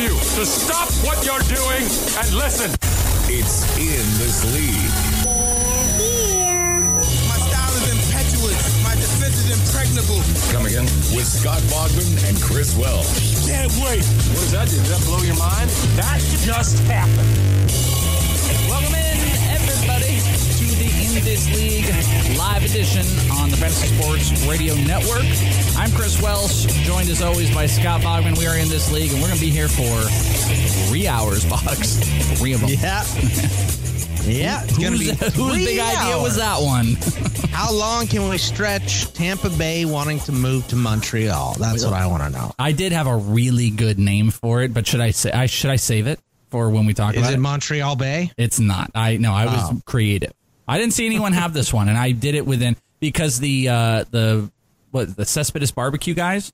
you to stop what you're doing and listen. It's in this league. My style is impetuous. My defense is impregnable. Come again with Scott Bogman and Chris Welsh. Can't wait. What does that do? Did that blow your mind? That just happened. In This League live edition on the Fantasy Sports Radio Network. I'm Chris Welsh, joined as always by Scott Bogman. We are in this league, and we're going to be here for three hours, Box. Three of them. Yeah. Yeah, it's gonna be whose big idea was that one? How long can we stretch Tampa Bay wanting to move to Montreal? That's what I want to know. I did have a really good name for it, but should I say I should I save it for when we talk Is about it it? Montreal Bay? It's not. I no, I was Oh. creative. I didn't see anyone have this one, and I did it within because the uh, the what the Cespedes barbecue guys,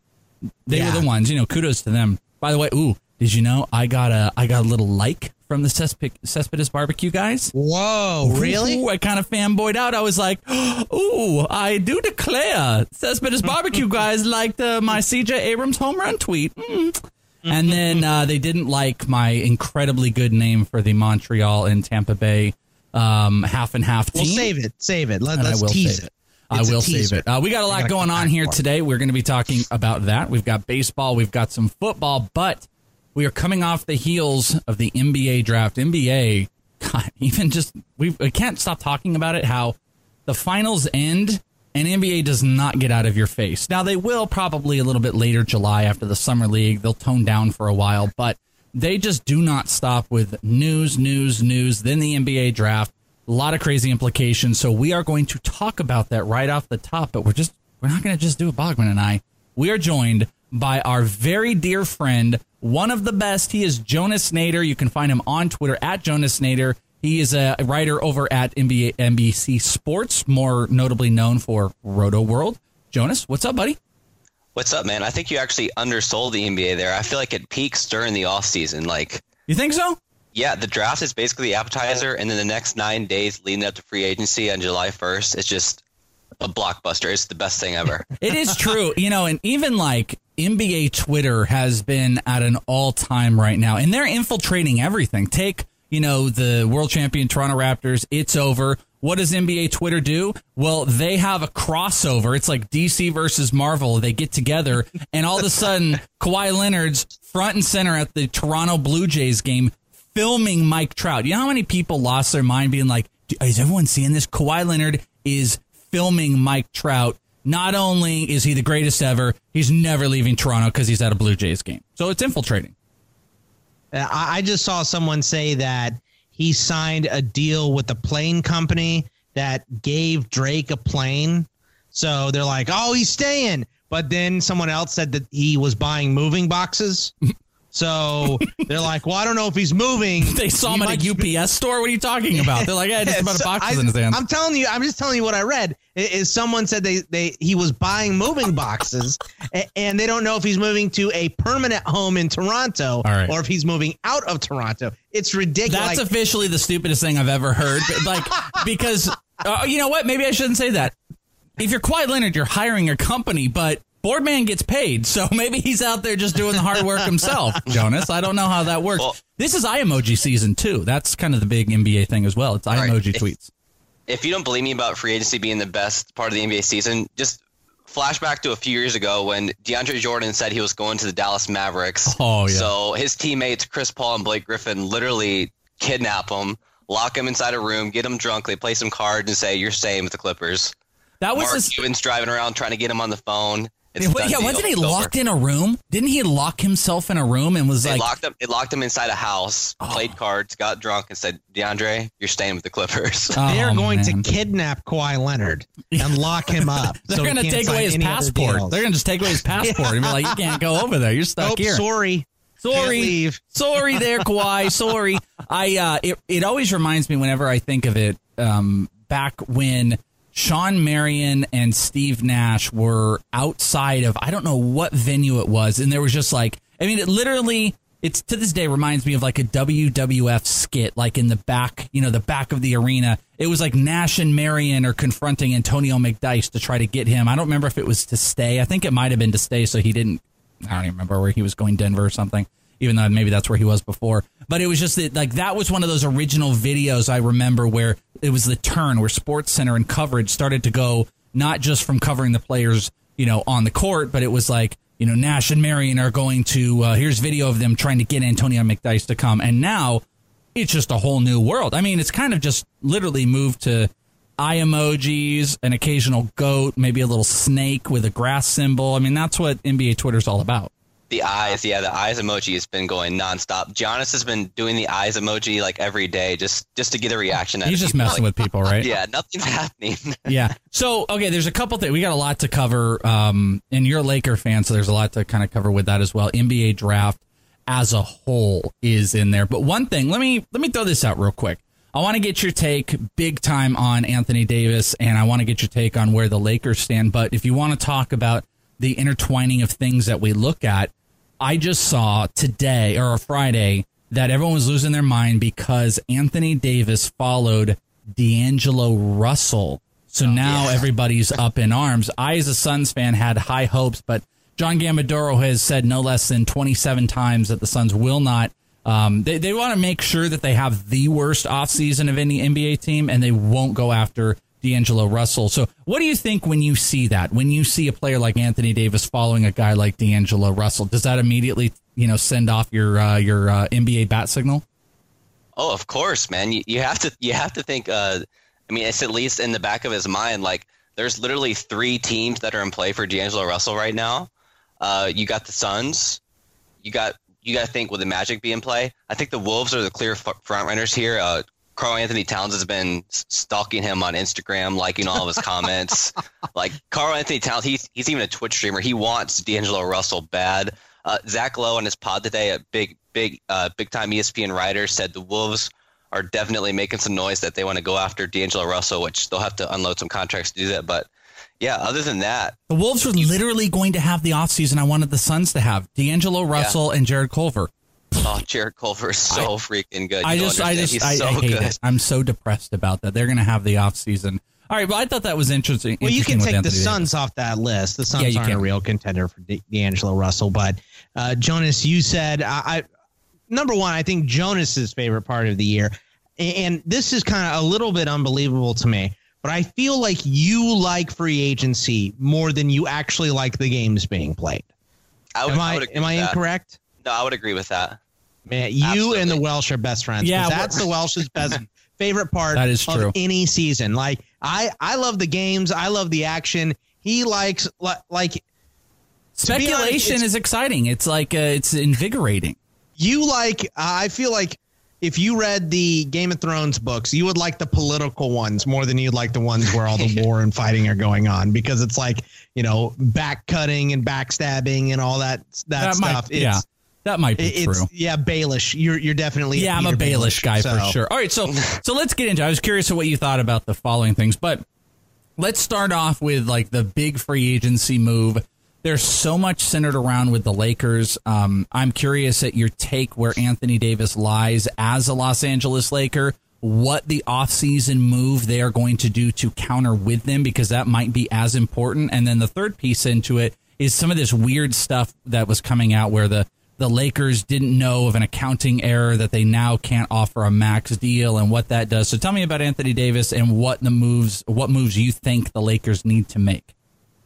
they Yeah. were the ones. You know, kudos to them. By the way, ooh, did you know I got a I got a little like from the Cespe- Cespedes barbecue guys? Whoa, really? Ooh, I kind of fanboyed out. I was like, "Ooh, I do declare, Cespedes barbecue guys liked uh, my CJ Abrams home run tweet." Mm. And then uh, they didn't like my incredibly good name for the Montreal and Tampa Bay um, half and half team. We'll save it. Save it. Let, us will tease save it. I will save it. Uh, we got a lot going on here today. We're going to be talking about that. We've got baseball, we've got some football, but we are coming off the heels of the NBA draft. NBA, God, even just we can't stop talking about it. How the finals end and NBA does not get out of your face. Now they will probably a little bit later July after the summer league. They'll tone down for a while, but they just do not stop with news, news, news. Then the NBA draft. A lot of crazy implications. So we are going to talk about that right off the top, but we're just we're not going to just do it Bogman and I. We are joined by our very dear friend, one of the best. He is Jonas Nader. You can find him on Twitter at Jonas Nader. He is a writer over at NBA, NBC Sports, more notably known for Roto World. Jonas, what's up, buddy? What's up, man? I think you actually undersold the NBA there. I feel like it peaks during the off season. Like, You think so? yeah, the draft is basically the appetizer, and then the next nine days leading up to free agency on July 1st is just a blockbuster. It's the best thing ever. It is true, you know, and even like NBA Twitter has been at an all time right now, and they're infiltrating everything. Take, you know, the world champion Toronto Raptors, it's over. What does NBA Twitter do? Well, they have a crossover. It's like DC versus Marvel. They get together, and all of a sudden, Kawhi Leonard's front and center at the Toronto Blue Jays game filming Mike Trout. You know how many people lost their mind being like, is everyone seeing this? Kawhi Leonard is filming Mike Trout. Not only is he the greatest ever, he's never leaving Toronto because he's at a Blue Jays game. So it's infiltrating. I I just saw someone say that he signed a deal with a plane company that gave Drake a plane. So they're like, oh, he's staying. But then someone else said that he was buying moving boxes. So they're like, well, I don't know if he's moving. They saw him at a be- UPS store. What are you talking about? They're like, yeah, just a of So boxes I, in his hands. I'm telling you, I'm just telling you what I read. Is someone said they they he was buying moving boxes, and they don't know if he's moving to a permanent home in Toronto right. or if he's moving out of Toronto. It's ridiculous. That's officially the stupidest thing I've ever heard. Like, because, uh, you know what? Maybe I shouldn't say that. If you're Kawhi Leonard, you're hiring a company, but Boardman gets paid. So maybe he's out there just doing the hard work himself, Jonas. I don't know how that works. Well- this is iEmoji season, too. That's kind of the big NBA thing as well. It's iEmoji If- tweets. if you don't believe me about free agency being the best part of the NBA season, just flashback to a few years ago when DeAndre Jordan said he was going to the Dallas Mavericks. Oh, yeah. So his teammates Chris Paul and Blake Griffin literally kidnap him, lock him inside a room, get him drunk. They play some cards and say you're staying with the Clippers. That was Mark this- Cuban's driving around trying to get him on the phone. It's Yeah, wait, yeah, wasn't he It's over. locked in a room? Didn't he lock himself in a room and was They like, locked him. It locked him inside a house. Oh. Played cards, got drunk, and said, "DeAndre, you're staying with the Clippers." Oh, They're going man. to kidnap Kawhi Leonard and lock him up. They're so going to take away his passport. They're going to just take away his passport and be like, you can't go over there. You're stuck Nope, here. sorry. Sorry, leave. sorry there, Kawhi. Sorry. I uh, it it always reminds me whenever I think of it. Um, back when Shawn Marion and Steve Nash were outside of I don't know what venue it was, and there was just like I mean, it literally. It's to this day reminds me of like a WWF skit, like in the back, you know, the back of the arena. It was like Nash and Marion are confronting Antonio McDyess to try to get him. I don't remember if it was to stay. I think it might have been to stay, so he didn't I don't even remember where he was going, Denver or something. Even though maybe that's where he was before, but it was just that, like that was one of those original videos I remember where it was the turn where Sports Center and coverage started to go not just from covering the players, you know, on the court, but it was like you know Nash and Marion are going to uh, here's video of them trying to get Antonio McDyess to come, and now it's just a whole new world. I mean, it's kind of just literally moved to eye emojis, an occasional goat, maybe a little snake with a grass symbol. I mean, that's what NBA Twitter's all about. The eyes, yeah, the eyes emoji has been going nonstop. Giannis has been doing the eyes emoji like every day, just just to get a reaction. He's just people. messing Like, with people, right? Yeah, nothing's happening. yeah. So okay, there's a couple things we got a lot to cover. Um, and you're a Laker fan, so there's a lot to kind of cover with that as well. NBA draft as a whole is in there, but one thing, let me let me throw this out real quick. I want to get your take big time on Anthony Davis, and I want to get your take on where the Lakers stand. But if you want to talk about the intertwining of things that we look at, I just saw today or Friday that everyone was losing their mind because Anthony Davis followed D'Angelo Russell. So now everybody's up in arms. I, as a Suns fan, had high hopes, but John Gambadoro has said no less than 27 times that the Suns will not. Um, they they want to make sure that they have the worst offseason of any NBA team, and they won't go after D'Angelo Russell. So, what do you think when you see that? When you see a player like Anthony Davis following a guy like D'Angelo Russell, does that immediately you know send off your uh, your uh, NBA bat signal? Oh, of course, man. You, you have to you have to think. Uh, I mean, it's at least in the back of his mind. Like, there's literally three teams that are in play for D'Angelo Russell right now. Uh, you got the Suns. You got you got to think with the Magic be in play. I think the Wolves are the clear front runners here. Uh, Karl Anthony Towns has been stalking him on Instagram, liking all of his comments. like Karl Anthony Towns, he's he's even a Twitch streamer. He wants D'Angelo Russell bad. Uh, Zach Lowe on his pod today, a big big uh, big time ESPN writer, said the Wolves are definitely making some noise that they want to go after D'Angelo Russell, which they'll have to unload some contracts to do that. But yeah, other than that, The Wolves were literally going to have the offseason I wanted the Suns to have D'Angelo Russell and Jarrett Culver. Oh, Jarrett Culver is so freaking good. You I just, I just, He's I, so I hate good. it. I'm so depressed about that. They're going to have the offseason. All right, well, I thought that was interesting. Well, you can take the Anthony Suns off that list. The Suns Yeah, aren't a real contender for D- D'Angelo Russell. But uh, Jonas, you said I, I number one. I think Jonas's favorite part of the year, and, and this is kind of a little bit unbelievable to me. But I feel like you like free agency more than you actually like the games being played. I would, am I I, would agree am I with that. incorrect? No, I would agree with that. Man, you and the Welsh are best friends. Yeah, that's the Welsh's best favorite part That is of true. any season. Like I, I love the games. I love the action. He likes li- like be honest, Speculation is exciting. It's like uh, it's invigorating. you like. I feel like if you read the Game of Thrones books, you would like the political ones more than you'd like the ones where all the war and fighting are going on because it's like you know back cutting and backstabbing and all that that, stuff. might, it's, yeah, that might be it- true. it's yeah, Baelish. You're you're definitely Yeah, I'm a Petyr Baelish guy for sure. All right, so so let's get into. it. I was curious of what you thought about the following things, but let's start off with like the big free agency move. There's so much centered around with the Lakers. Um, I'm curious at your take where Anthony Davis lies as a Los Angeles Laker. What the offseason move they are going to do to counter with them because that might be as important. And then the third piece into it is some of this weird stuff that was coming out where the the Lakers didn't know of an accounting error that they now can't offer a max deal and what that does. So tell me about Anthony Davis and what the moves what moves you think the Lakers need to make.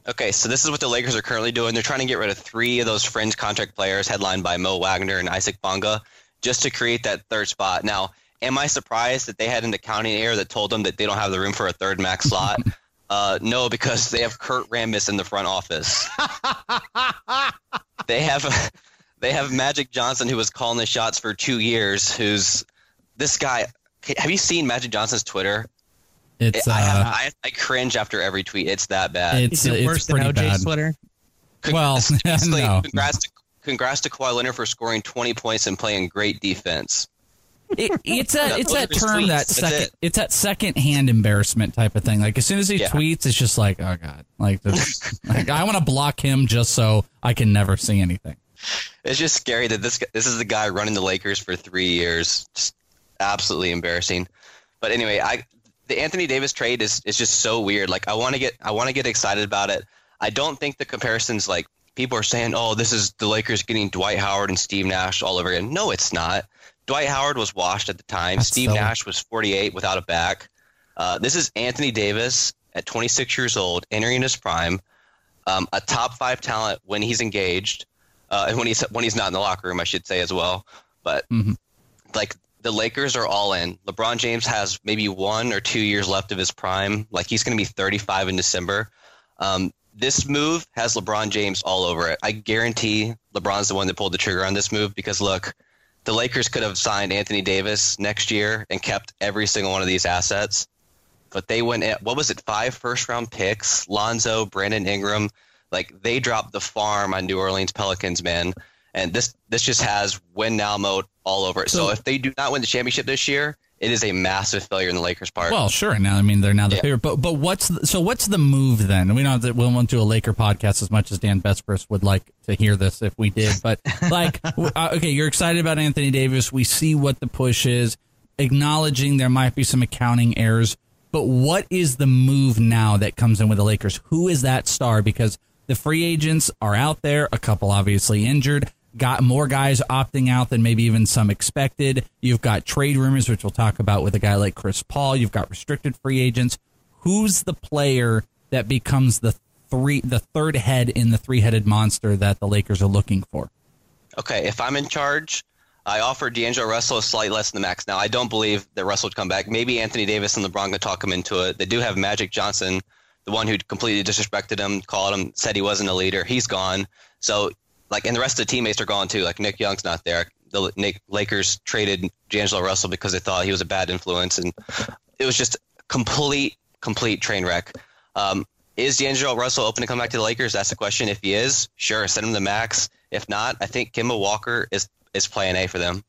Okay, so this is what the Lakers are currently doing. They're trying to get rid of three of those fringe contract players, headlined by Mo Wagner and Isaac Bonga, just to create that third spot. Now, am I surprised that they had an accounting error that told them that they don't have the room for a third max slot? uh, no, because they have Kurt Rambis in the front office. they have they have Magic Johnson, who was calling the shots for two years. Who's this guy? Have you seen Magic Johnson's Twitter? It's I, have, uh, I, I cringe after every tweet. It's that bad. it's Is it it's worse than pretty OJ's bad. Twitter? Well, no. Congrats to, congrats to Kawhi Leonard for scoring 20 points and playing great defense. It, it's a it's that term tweets. that second it. it's that second hand embarrassment type of thing. Like as soon as he Yeah. tweets, it's just like oh god, like, like I want to block him just so I can never see anything. It's just scary that this this is the guy running the Lakers for three years. Just absolutely embarrassing. But anyway, I the Anthony Davis trade is is just so weird. Like I want to get I want to get excited about it. I don't think the comparisons like people are saying, oh, this is the Lakers getting Dwight Howard and Steve Nash all over again. No, it's not. Dwight Howard was washed at the time. That's Steve so- Nash was 48 without a back. Uh, this is Anthony Davis at 26 years old, entering his prime, um, a top five talent when he's engaged, uh, and when he's when he's not in the locker room, I should say as well. But Mhm. like the Lakers are all in. LeBron James has maybe one or two years left of his prime. Like he's going to be 35 in December. Um, this move has LeBron James all over it. I guarantee LeBron's the one that pulled the trigger on this move because look, the Lakers could have signed Anthony Davis next year and kept every single one of these assets, but they went at what was it, five first round picks, Lonzo, Brandon Ingram, like they dropped the farm on New Orleans Pelicans, man. And this this just has win now mode all over it. So, So- if they do not win the championship this year, it is a massive failure in the Lakers' part. Well, sure. Now, I mean, they're now the Yeah. favorite. But but what's the, so? What's the move then? We know that we won't do a Laker podcast as much as Dan Besbris would like to hear this if we did. But like, uh, okay, you're excited about Anthony Davis. We see what the push is, acknowledging there might be some accounting errors. But what is the move now that comes in with the Lakers? Who is that star? Because the free agents are out there. A couple obviously injured. Got more guys opting out than maybe even some expected. You've got trade rumors, which we'll talk about with a guy like Chris Paul. You've got restricted free agents. Who's the player that becomes the three, the third head in the three-headed monster that the Lakers are looking for? Okay, if I'm in charge, I offer D'Angelo Russell a slight less than the max. Now, I don't believe that Russell would come back. Maybe Anthony Davis and LeBron could talk him into it. They do have Magic Johnson, the one who completely disrespected him, called him, said he wasn't a leader. He's gone. So, like, and the rest of the teammates are gone too. Like Nick Young's not there. The Nick, Lakers traded D'Angelo Russell because they thought he was a bad influence, and it was just complete, complete train wreck. Um, is D'Angelo Russell open to come back to the Lakers? That's the question. If he is, sure, send him the max. If not, I think Kemba Walker is is plan A for them.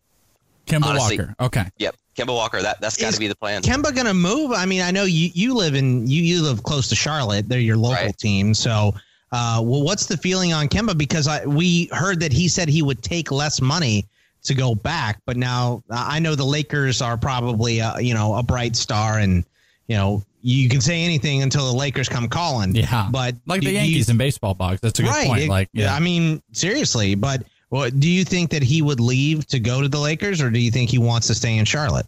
Kemba Honestly- Walker. Okay. Yep, Kemba Walker. That that's got to be the plan. Kemba gonna move? I mean, I know you you live in you you live close to Charlotte. They're your local Right. team. So, uh, well, what's the feeling on Kemba? Because I we heard that he said he would take less money to go back, but now I know the Lakers are probably uh, you know a bright star, and you know you can say anything until the Lakers come calling. Yeah. but Like the do you- Yankees in baseball box. That's a good right. point. it- like, yeah. I mean, seriously, but. Well, do you think that he would leave to go to the Lakers, or do you think he wants to stay in Charlotte?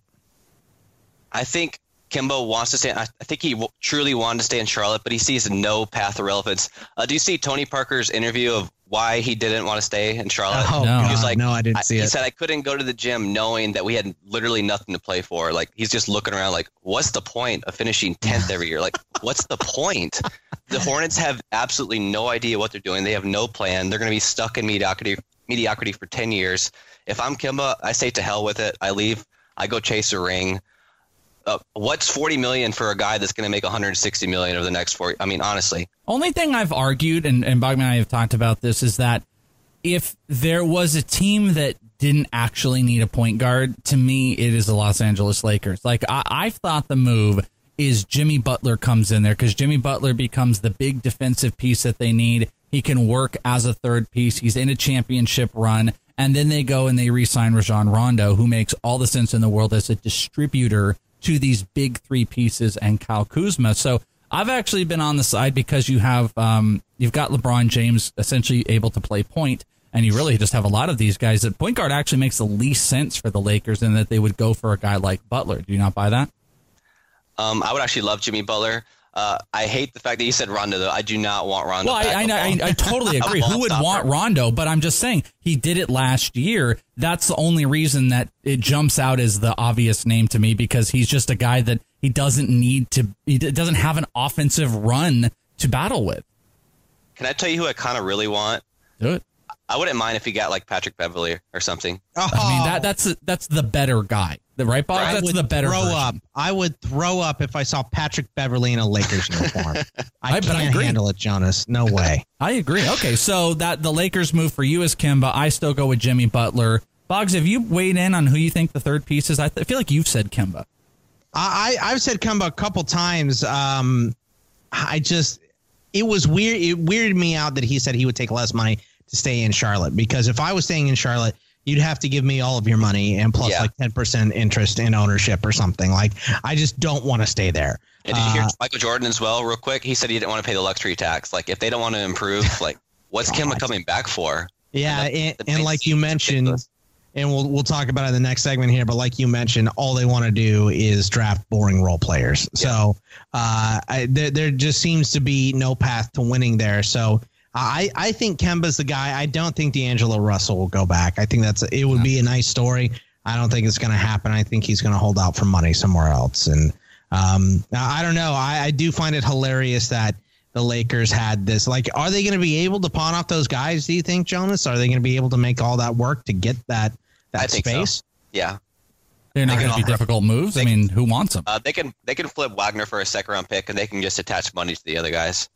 I think Kemba wants to stay. I I think he w- truly wanted to stay in Charlotte, but he sees no path of relevance. Uh, do you see Tony Parker's interview of why he didn't want to stay in Charlotte? Oh, No. He was like, no, I didn't I- see he it. He said I couldn't go to the gym knowing that we had literally nothing to play for. Like he's just looking around like, what's the point of finishing tenth every year? Like, what's the point? The Hornets have absolutely no idea what they're doing. They have no plan. They're going to be stuck in mediocrity mediocrity for ten years. If I'm Kemba, I say to hell with it. I leave. I go chase a ring. Uh, what's 40 million for a guy that's going to make 160 million over the next four? I mean, honestly, Only thing I've argued, and, and Bogman and I have talked about this, is that if there was a team that didn't actually need a point guard, to me, it is the Los Angeles Lakers. Like, I, I thought the move is Jimmy Butler comes in there because Jimmy Butler becomes the big defensive piece that they need. He can work as a third piece. He's in a championship run. And then they go and they re sign Rajon Rondo, who makes all the sense in the world as a distributor to these big three pieces and Kyle Kuzma. So I've actually been on the side because you have um, you've got LeBron James essentially able to play point, and you really just have a lot of these guys. That point guard actually makes the least sense for the Lakers, and that they would go for a guy like Butler. Do you not buy that? Um, I would actually love Jimmy Butler. Uh, I hate the fact that you said Rondo though. I do not want Rondo. Well, I, back I, at I. I totally agree. Who would stopper. want Rondo? But I'm just saying he did it last year. That's the only reason that it jumps out as the obvious name to me because he's just a guy that he doesn't need to. He doesn't have an offensive run to battle with. Can I tell you who I kind of really want? Do it. I wouldn't mind if he got like Patrick Beverley or something. Oh, I mean that that's that's the better guy. The right, Bob? I That's would the better throw version. up. I would throw up if I saw Patrick Beverley in a Lakers uniform. I, I- I can't agree. handle it, Jonas. No way. I agree. Okay, so that the Lakers move for you is Kemba. I still go with Jimmy Butler. Boggs, have you weighed in on who you think the third piece is? I, th- I feel like you've said Kemba. I, I- I've said Kemba a couple times. Um, I just it was weird. It weirded me out that he said he would take less money to stay in Charlotte because if I was staying in Charlotte, you'd have to give me all of your money and plus Yeah. like ten percent interest in ownership or something. Like I just don't want to stay there. And did you hear Uh, Michael Jordan as well, real quick? He said he didn't want to pay the luxury tax. Like, if they don't want to improve, like, what's Kemba coming back for? Yeah, And and, and like you mentioned, ridiculous. and we'll we'll talk about it in the next segment here. But like you mentioned, all they want to do is draft boring role players. So uh, I, there there just seems to be no path to winning there. So I I think Kemba's the guy. I don't think D'Angelo Russell will go back. I think that's it would be a nice story. I don't think it's going to happen. I think he's going to hold out for money somewhere else. And um, I I don't know. I, I do find it hilarious that the Lakers had this. Like, are they going to be able to pawn off those guys? Do you think, Jonas? Are they going to be able to make all that work to get that that think so. space? Yeah. They're not They going to be difficult moves. I mean, who wants them? Uh, they can they can flip Wagner for a second round pick, and they can just attach money to the other guys.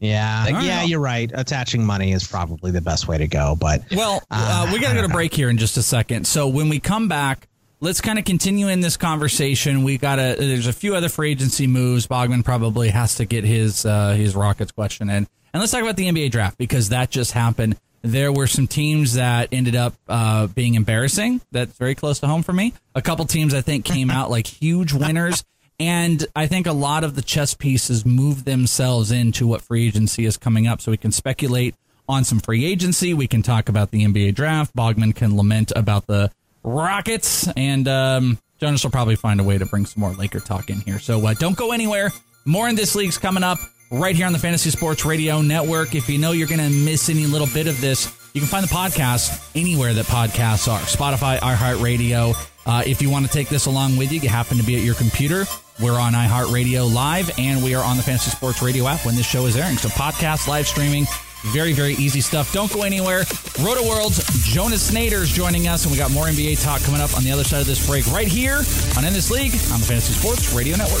Yeah, They- yeah, you're right. Attaching money is probably the best way to go. But Well, uh, we got to go to break here in just a second. So when we come back, let's kind of continue in this conversation. We got to. There's a few other free agency moves. Bogman probably has to get his uh, his Rockets question in, and let's talk about the NBA draft because that just happened. There were some teams that ended up uh, being embarrassing. That's very close to home for me. A couple teams I think came out like huge winners. And I think a lot of the chess pieces move themselves into what free agency is coming up. So we can speculate on some free agency. We can talk about the NBA draft. Bogman can lament about the Rockets. And um, Jonas will probably find a way to bring some more Laker talk in here. So uh, don't go anywhere. More in this league's coming up right here on the Fantasy Sports Radio Network. If you know you're going to miss any little bit of this, you can find the podcast anywhere that podcasts are Spotify, iHeartRadio. Uh, if you want to take this along with you, you happen to be at your computer. We're on iHeartRadio Live, and we are on the Fantasy Sports Radio app when this show is airing. So, podcast, live streaming, very, very easy stuff. Don't go anywhere. Roto World's Jonas Nader is joining us, and we got more NBA talk coming up on the other side of this break right here on In This League on the Fantasy Sports Radio Network.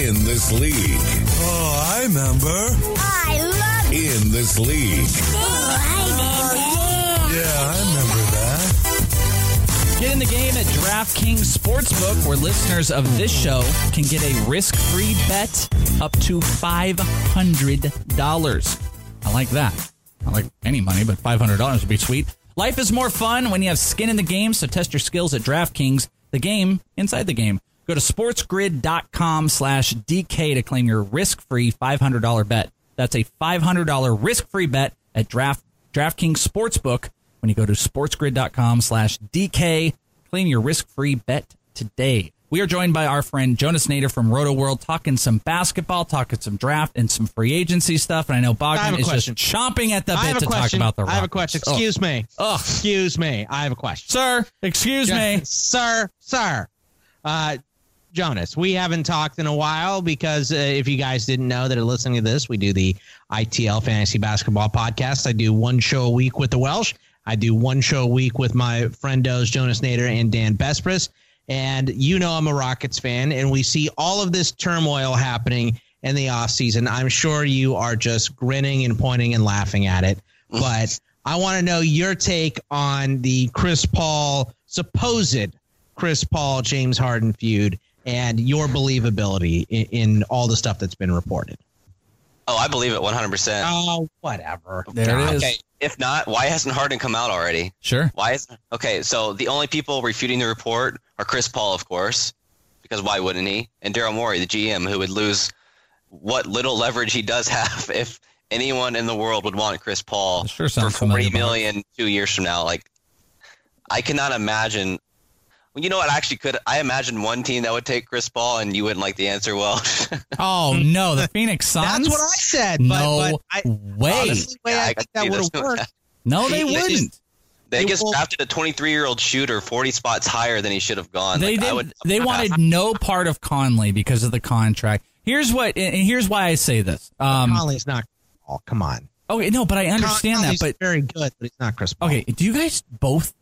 In this league. Oh, I remember. I love In this league. Oh, yeah, I remember that. Get in the game at DraftKings Sportsbook, where listeners of this show can get a risk free bet up to $500. I like that. I like any money, but $500 would be sweet. Life is more fun when you have skin in the game, so test your skills at DraftKings, the game inside the game. Go to sportsgrid.com slash DK to claim your risk free $500 bet. That's a $500 risk free bet at Draft DraftKings Sportsbook when you go to sportsgrid.com slash DK. Claim your risk free bet today. We are joined by our friend Jonas Nader from Roto World talking some basketball, talking some draft and some free agency stuff. And I know Bogman a is question. just chomping at the I bit to talk about the I have a Rockets. question. Oh. Excuse me. Ugh. Excuse me. I have a question. Sir, excuse me. sir, sir. Uh, Jonas, we haven't talked in a while because uh, if you guys didn't know that are listening to this, we do the ITL Fantasy Basketball Podcast. I do one show a week with the Welsh. I do one show a week with my friendos Jonas Nader and Dan Besbris. And you know I'm a Rockets fan, and we see all of this turmoil happening in the offseason. I'm sure you are just grinning and pointing and laughing at it. But I want to know your take on the Chris Paul supposed Chris Paul James Harden feud and your believability in, in all the stuff that's been reported. Oh, I believe it 100%. Oh, whatever. There it is. Okay, if not, why hasn't Harden come out already? Sure. Why is okay? So the only people refuting the report are Chris Paul, of course, because why wouldn't he? And Daryl Morey, the GM, who would lose what little leverage he does have if anyone in the world would want Chris Paul Sure for sounds forty familiar, Bob. million two years from now. Like, I cannot imagine. Well, you know what? I actually could. I imagine one team that would take Chris Paul, and you wouldn't like the answer. Well, Oh no, the Phoenix Suns. That's what I said. But, no but I, way. honestly, way Yeah, I I think that would have worked. no, they They wouldn't. they They just will- drafted a 23 year old shooter 40 spots higher than he should have gone. They Like, I did. would, they wanted no part of Conley because of the contract. Here's what, and here's why I say this. Um, Conley's not. Oh, come on. okay, no, but I understand that. Conley's But very good, but he's not Chris Paul. okay, do you guys both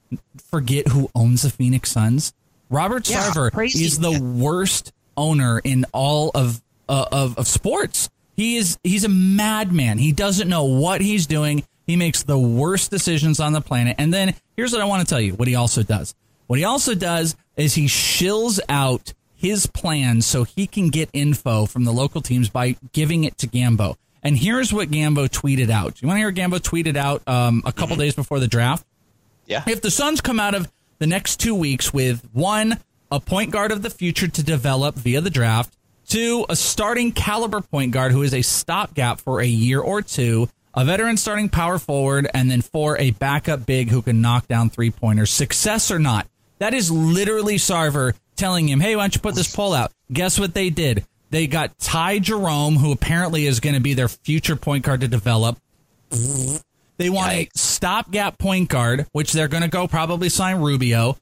forget who owns the Phoenix Suns? Robert Yeah, Sarver crazy. is the worst owner in all of uh, of of sports. He is he's a madman. He doesn't know what he's doing. He makes the worst decisions on the planet. And then here's what I want to tell you: what he also does. What he also does is he shills out his plans so he can get info from the local teams by giving it to Gambo. And here's what Gambo tweeted out. You want to hear what Gambo tweeted out um, a couple days before the draft? Yeah. If the Suns come out of the next two weeks with one, a point guard of the future to develop via the draft, two, a starting caliber point guard who is a stopgap for a year or two, a veteran starting power forward, and then four, a backup big who can knock down three pointers, success or not. That is literally Sarver telling him, hey, why don't you put this poll out? Guess what they did? They got Ty Jerome, who apparently is going to be their future point guard to develop. They want a stopgap point guard, which they're going to go probably sign Rubio.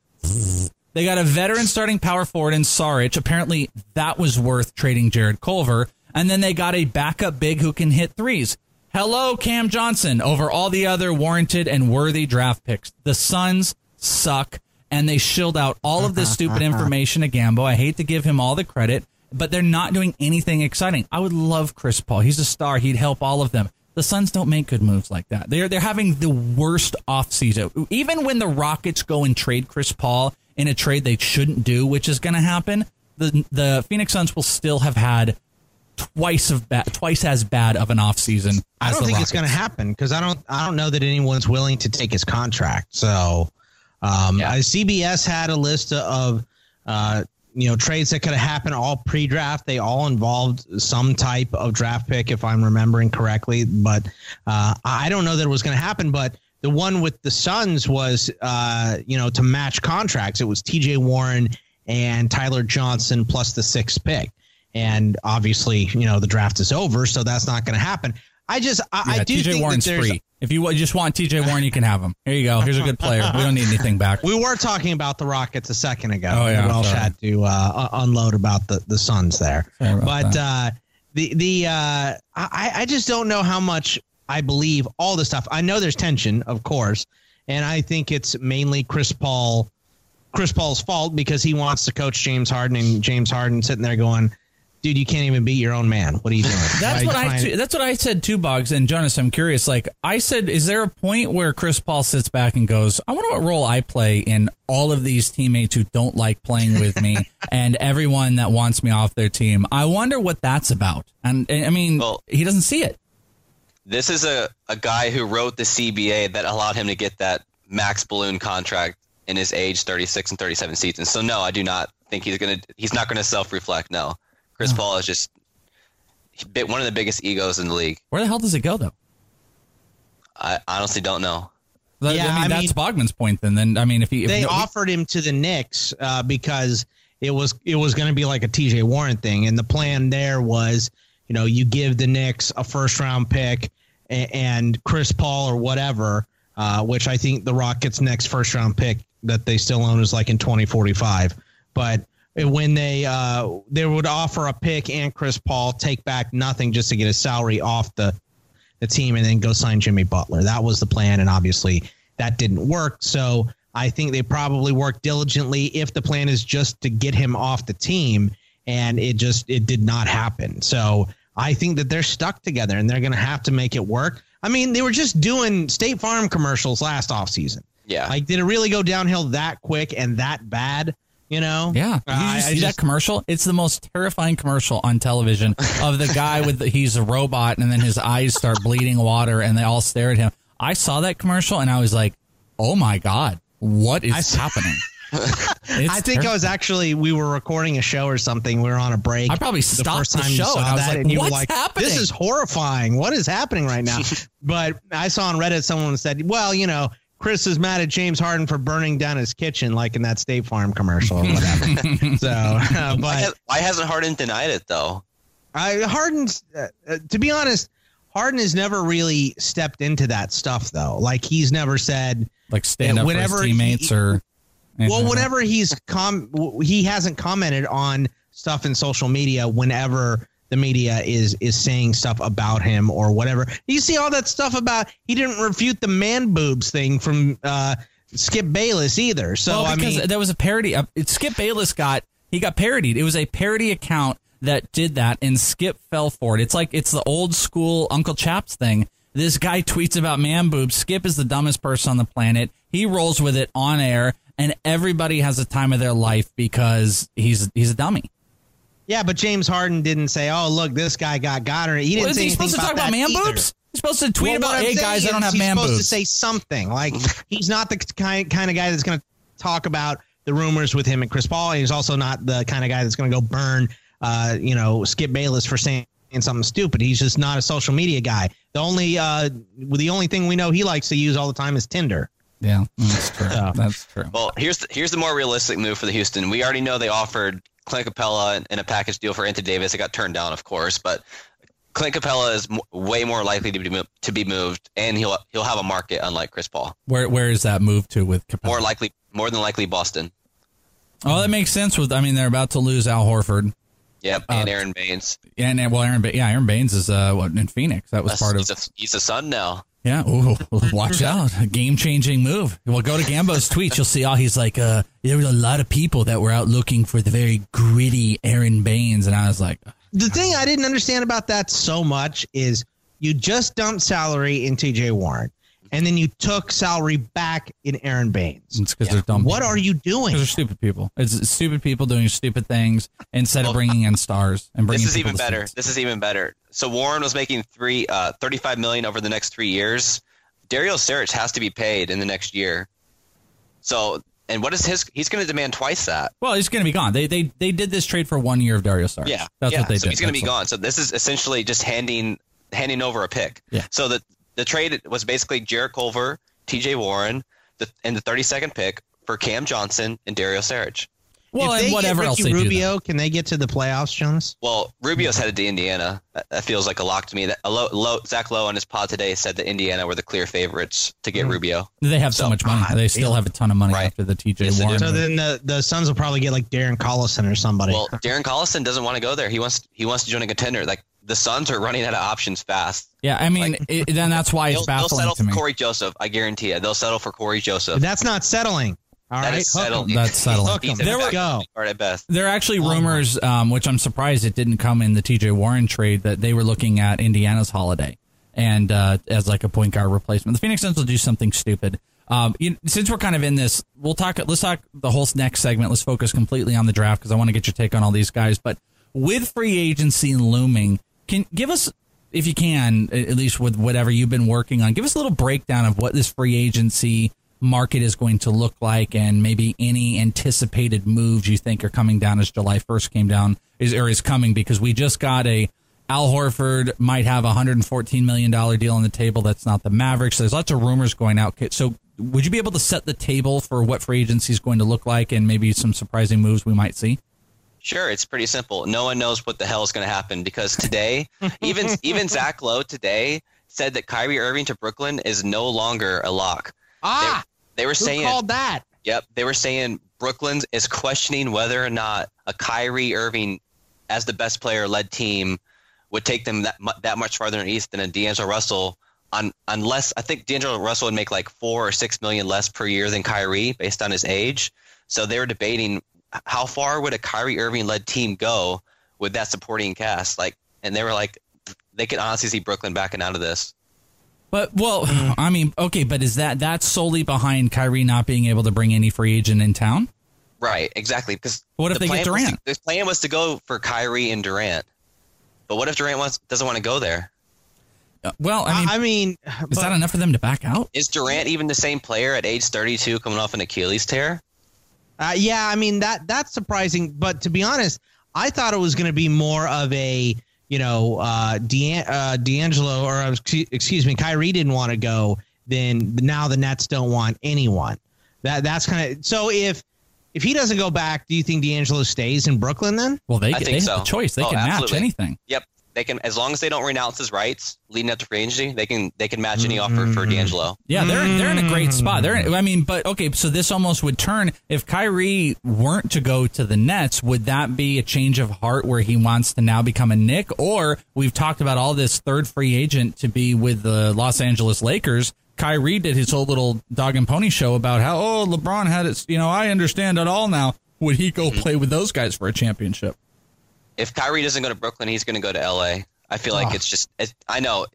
They got a veteran starting power forward in Saric. Apparently, that was worth trading Jarrett Culver. And then they got a backup big who can hit threes. Hello, Cam Johnson, over all the other warranted and worthy draft picks. The Suns suck, and they shilled out all of this stupid information to Gambo. I hate to give him all the credit, but they're not doing anything exciting. I would love Chris Paul. He's a star. He'd help all of them. The Suns don't make good moves like that. They're they're having the worst offseason. Even when the Rockets go and trade Chris Paul in a trade they shouldn't do, which is going to happen, the the Phoenix Suns will still have had twice of bad, twice as bad of an offseason. I as don't think it's going to happen because I don't. I don't know that anyone's willing to take his contract. So, um, uh, CBS had a list of, uh, you know, trades that could have happened all pre-draft. They all involved some type of draft pick, if I'm remembering correctly. But uh, I don't know that it was going to happen. But the one with the Suns was, uh, you know, to match contracts. It was T.J. Warren and Tyler Johnson plus the sixth pick. And obviously, you know, the draft is over, so that's not going to happen. I just, I, I do TJ think Warren's that there's, free. If you just want TJ Warren, you can have him. Here you go. Here's a good player. We don't need anything back. We were talking about the Rockets a second ago. Oh, yeah, Welsh sorry. had to uh, unload about the the Suns there, but uh, the the uh, I I just don't know how much I believe all this stuff. I know there's tension, of course, and I think it's mainly Chris Paul. Chris Paul's fault because he wants to coach James Harden, and James Harden sitting there going, "Dude, you can't even beat your own man. What are you doing?" That's Why what I. trying- That's what I said too, Boggs and Jonas. I'm curious. Like I said, is there a point where Chris Paul sits back and goes, "I wonder what role I play in all of these teammates who don't like playing with me, and everyone that wants me off their team? I wonder what that's about." And, and I mean, Well- he doesn't see it. This is a, a guy who wrote the CBA that allowed him to get that max balloon contract in his age 36 and 37 seasons. So no, I do not think he's gonna. He's not gonna self reflect. No, Chris Paul is just bit one of the biggest egos in the league. Where the hell does it go though? I honestly don't know. Yeah, I mean, I that's mean- Bogman's point. Then, then I mean, if he if they no- offered him to the Knicks uh, because it was it was going to be like a TJ Warren thing, and the plan there was, you know, you give the Knicks a first round pick and, and Chris Paul or whatever, uh, which I think the Rockets' next first round pick that they still own is like in twenty forty five, but. When they uh, they would offer a pick and Chris Paul, take back nothing just to get his salary off the the team and then go sign Jimmy Butler. That was the plan, and obviously that didn't work. So I think they probably worked diligently if the plan is just to get him off the team, and it just it did not happen. So I think that they're stuck together and they're going to have to make it work. I mean, they were just doing State Farm commercials last offseason. Yeah. Like, did it really go downhill that quick and that bad? You know? Yeah. Did you I- just I see just- that commercial? It's the most terrifying commercial on television of the guy with the, he's a robot and then his eyes start bleeding water and they all stare at him. I saw that commercial and I was like, "Oh my god, what is I happening?" I think I was actually we were recording a show or something. We were on a break. I probably the stopped first the time you show saw and I was that, like, and you "What's like, happening?" "This is horrifying. What is happening right now?" but I saw on Reddit someone said, "Well, you know." Chris is mad at James Harden for burning down his kitchen, like in that State Farm commercial or whatever. so, uh, Why, but has, why hasn't Harden denied it though? I Harden's uh, uh, to be honest, Harden has never really stepped into that stuff though. Like he's never said like stand up for whenever his teammates he- or anything well, like that. whenever he's com, he hasn't commented on stuff in social media. Whenever the media is is saying stuff about him or whatever, you see all that stuff about he didn't refute the man boobs thing from uh, Skip Bayless either. So well, I mean, there was a parody. Uh, Skip Bayless got he got parodied. It was a parody account that did that, and Skip fell for it. It's like it's the old school Uncle Chaps thing. This guy tweets about man boobs. Skip is the dumbest person on the planet. He rolls with it on air, and everybody has a time of their life because he's he's a dummy. Yeah, but James Harden didn't say, "Oh, look, this guy got got her." He didn't Well, is say he anything supposed to talk about about man either. boobs? He's supposed to tweet Well, about, "Hey guys, I don't have he's man supposed boobs." to say something. Like he's not the kind kind of guy that's going to talk about the rumors with him and Chris Paul. and He's also not the kind of guy that's going to go burn, uh, you know, Skip Bayless for saying something stupid. He's just not a social media guy. The only uh, the only thing we know he likes to use all the time is Tinder. yeah, that's true. Yeah. That's true. Well, here's the, here's the more realistic move for the Houston. We already know they offered Clint Capela in a package deal for Anthony Davis. It got turned down, of course, but Clint Capela is m- way more likely to be mo- to be moved, and he'll he'll have a market unlike Chris Paul. Where where is that move to with Capela? More likely, more than likely, Boston. Oh, that makes sense. With I mean, they're about to lose Al Horford. Yep, and Aron Baynes. And and- well, Aaron, Ba- yeah, Aron Baynes is uh what, in Phoenix. That was That's- part of he's a, he's a Sun now. Yeah. Ooh, watch out. A game changing move. Well, go to Gambo's tweets. You'll see all he's like, uh, there was a lot of people that were out looking for the very gritty Aron Baynes. And I was like, The thing I didn't understand about that so much is you just dumped salary in T.J. Warren, and then you took salary back in Aron Baynes. it's because they're dumb. What are you doing? Because they're stupid people. It's it's stupid people doing stupid things instead of bringing in stars and bringing This is even better. seats. This is even better. So Warren was making three, uh, 35 million over the next three years. Dario Saric has to be paid in the next year. So, and what is his? He's going to demand twice that. Well, he's going to be gone. They they they did this trade for one year of Dario Saric. Yeah, That's yeah. what they so did. he's going to be gone. So this is essentially just handing handing over a pick. Yeah. So the the trade was basically Jarrett Culver, T.J. Warren, the, and the 32nd pick for Cam Johnson and Dario Saric. Well, if and they whatever get else Ricky they do. Rubio, can they get to the playoffs, Jonas? Well, Rubio's headed to Indiana. That, that feels like a lock to me. That Lo, Lo, Zach Lowe on his pod today said that Indiana were the clear favorites to get mm-hmm. Rubio. They have so, So- much money. They still have a ton of money Right. after the TJ Yes. Warren. So then the, the Suns will probably get like Darren Collison or somebody. Well, Darren Collison doesn't want to go there. He wants he wants to join a contender. Like the Suns are running out of options fast. yeah, I mean, it, then that's why They'll, it's they'll settle to for. Cory Joseph. I guarantee it. They'll settle for Cory Joseph. that's not settling. All That right, is Hook 'em. settling. That's settling. Hook 'em. He's a There we go. Or at best. There are actually Oh, rumors, um, which I'm surprised it didn't come in the TJ Warren trade, that they were looking at Indiana's holiday and uh, as like a point guard replacement. The Phoenix Suns will do something stupid. Um, you, since we're kind of in this, we'll talk. Let's talk the whole next segment. Let's focus completely on the draft because I want to get your take on all these guys. But with free agency looming, can give us, if you can, at least with whatever you've been working on, give us a little breakdown of what this free agency market is going to look like and maybe any anticipated moves you think are coming down as July 1st came down is or is coming because we just got a Al Horford might have a 114 million dollar deal on the table. That's not the Mavericks. There's lots of rumors going out. So would you be able to set the table for what free agency is going to look like and maybe some surprising moves we might see Sure, it's pretty simple. No one knows what the hell is going to happen because today, even even Zach Lowe today said that Kyrie Irving to Brooklyn is no longer a lock. Ah, They, they were who saying, called that? yep, they were saying Brooklyn is questioning whether or not a Kyrie Irving, as the best player led team, would take them that mu- that much farther east than a D'Angelo Russell on unless I think D'Angelo Russell would make like four or six million less per year than Kyrie based on his age. So they were debating how far would a Kyrie Irving led team go with that supporting cast, like, and they were like, they could honestly see Brooklyn backing out of this. But well, I mean, okay, but is that that's solely behind Kyrie not being able to bring any free agent in town? Right, exactly. Because What if the they get plan was to- Durant? the plan was to go for Kyrie and Durant, but what if Durant wants doesn't want to go there? Uh, Well, I mean, I mean, is that enough for them to back out? Is Durant even the same player at age 32 coming off an Achilles tear? Uh, yeah, I mean that that's surprising. But to be honest, I thought it was going to be more of a you know uh, De- uh, D'Angelo or uh, excuse- excuse me, Kyrie didn't want to go. Then now the Nets don't want anyone. That that's kind of so if if he doesn't go back, do you think D'Angelo stays in Brooklyn then? Well, they I they think have so. the choice. They Oh, can match anything. Yep, they can as long as they don't renounce his rights leading up to free agency. They can they can match any offer for mm-hmm. D'Angelo. Yeah, they're they're in a great mm-hmm. spot. They're I mean, but okay, so this almost would turn if Kyrie weren't to go to the Nets, would that be a change of heart where he wants to now become a Knick or we've talked about all this third free agent to be with the Los Angeles Lakers. Kyrie did his whole little dog and pony show about how oh LeBron had it, you know, I understand it all now. Would he go mm-hmm. play with those guys for a championship? If Kyrie doesn't go to Brooklyn, he's going to go to LA. I feel like Oh. it's just it's, I know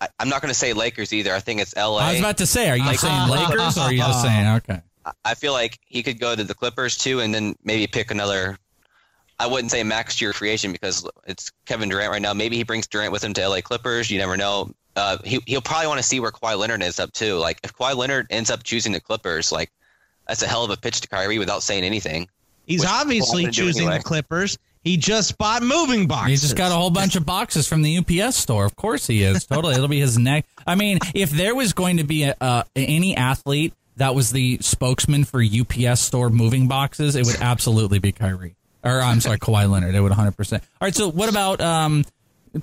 I, I'm not going to say Lakers either. I think it's LA. I was about to say, are you Like- saying Lakers or are you just saying okay? I- I feel like he could go to the Clippers too, and then maybe pick another. I wouldn't say max year free agent because it's Kevin Durant right now. Maybe he brings Durant with him to LA Clippers. You never know. Uh, he he'll probably want to see where Kawhi Leonard ends up too. Like if Kawhi Leonard ends up choosing the Clippers, like that's a hell of a pitch to Kyrie without saying anything. He's obviously well, I'm gonna do choosing anyway. the Clippers. He just bought moving boxes. He just got a whole bunch of boxes from the UPS store. Of course he is. Totally. It'll be his neck. I mean, if there was going to be a, uh, any athlete that was the spokesman for UPS store moving boxes, it would absolutely be Kyrie. Or I'm sorry, Kawhi Leonard. It would 100%. All right. So what about um,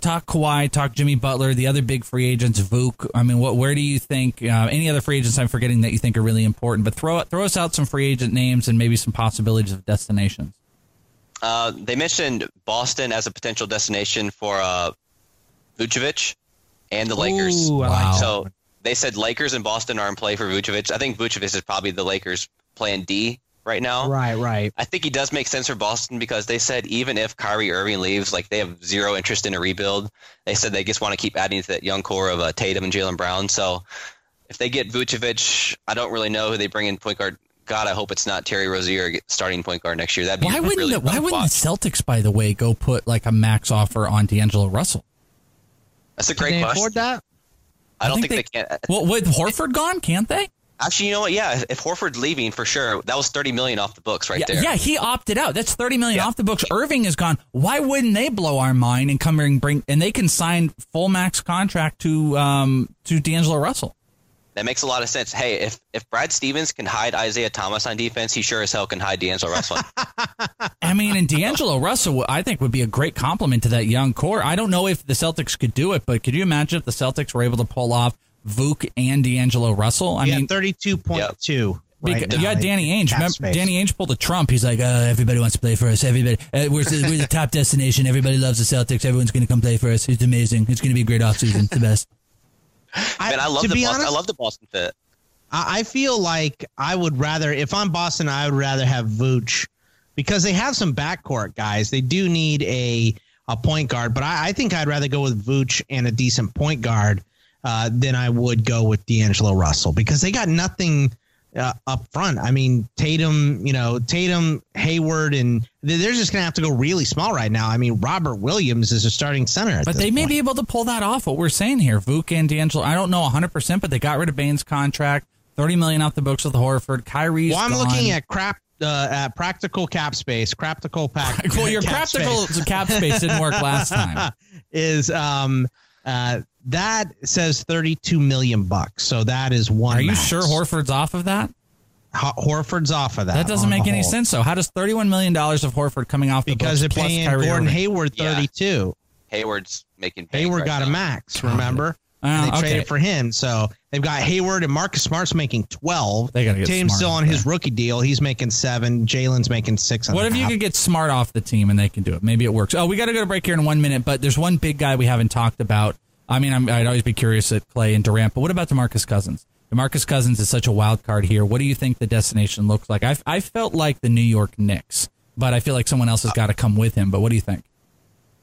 talk Kawhi, talk Jimmy Butler, the other big free agents, Vuk? I mean, what? Where do you think uh, any other free agents I'm forgetting that you think are really important? But throw throw us out some free agent names and maybe some possibilities of destinations. Uh, they mentioned Boston as a potential destination for uh, Vucevic and the Lakers. Ooh, Wow. So they said Lakers and Boston are in play for Vucevic. I think Vucevic is probably the Lakers plan D right now. right, right. I think he does make sense for Boston because they said even if Kyrie Irving leaves, like they have zero interest in a rebuild. They said they just want to keep adding to that young core of uh, Tatum and Jaylen Brown. So if they get Vucevic, I don't really know who they bring in point guard. God, I hope it's not Terry Rozier starting point guard next year. That'd be Why wouldn't really the, why wouldn't watch. the Celtics, by the way, go put like a max offer on D'Angelo Russell? That's a Can great they question. afford that? I don't think think, they, can. Well, with Horford gone, can't they? Actually, you know what? Yeah, if Horford's leaving for sure, that was thirty million off the books right yeah, there. yeah, he opted out. That's thirty million Yeah. off the books. Irving is gone. Why wouldn't they blow our mind and come here and bring and they can sign full max contract to um to D'Angelo Russell? That makes a lot of sense. Hey, if if Brad Stevens can hide Isaiah Thomas on defense, he sure as hell can hide D'Angelo Russell. I mean, and D'Angelo Russell, I think, would be a great compliment to that young core. I don't know if the Celtics could do it, but could you imagine if the Celtics were able to pull off Vuk and D'Angelo Russell? I yeah, mean, thirty-two point two. Beca- Right you got now Danny Ainge. Remember, space. Danny Ainge pulled a Trump. He's like, uh, everybody wants to play for us. Everybody, uh, we're, the, we're the top destination. Everybody loves the Celtics. Everyone's going to come play for us. It's amazing. It's going to be a great offseason. It's the best. Man, I love to the be Boston, honest, I love the Boston fit. I I feel like I would rather, if I'm Boston, I would rather have Vooch because they have some backcourt guys. They do need a a point guard, but I, I think I'd rather go with Vooch and a decent point guard uh, than I would go with D'Angelo Russell because they got nothing uh, up front. I mean, Tatum, you know, Tatum, Hayward, and they- they're just going to have to go really small right now. I mean, Robert Williams is a starting center. But they may point. be able to pull that off. What we're saying here, Vuk and D'Angelo. I don't know 100, percent but they got rid of Baynes' contract. 30 million off the books with Horford. Kyrie's. Well, I'm gone. looking at crap. Uh, at practical cap space, practical pack. Well, your practical space. cap space didn't work last time. is um uh that says 32 million bucks. So that is one. Are you max. sure Horford's off of that? Horford's off of that? That doesn't make any whole. sense. So how does 31 million dollars of Horford coming off the because they're books plus paying Kyrie Gordon Irving? Hayward Yeah. 32. Hayward's making. bank Hayward right got a max. Remember? Oh, and they okay. traded for him, so they've got Hayward and Marcus Smart's making twelve. They gotta get Tatum's Smart still on his there. rookie deal. He's making seven. Jalen's making six. and What a if you could get smart off the team and they can do it? Maybe it works. Oh, we got to go to break here in one minute, but there's one big guy we haven't talked about. I mean, I'm, I'd always be curious at Clay and Durant, but what about Demarcus Cousins? Demarcus Cousins is such a wild card here. What do you think the destination looks like? I I felt like the New York Knicks, but I feel like someone else has got to come with him. But what do you think?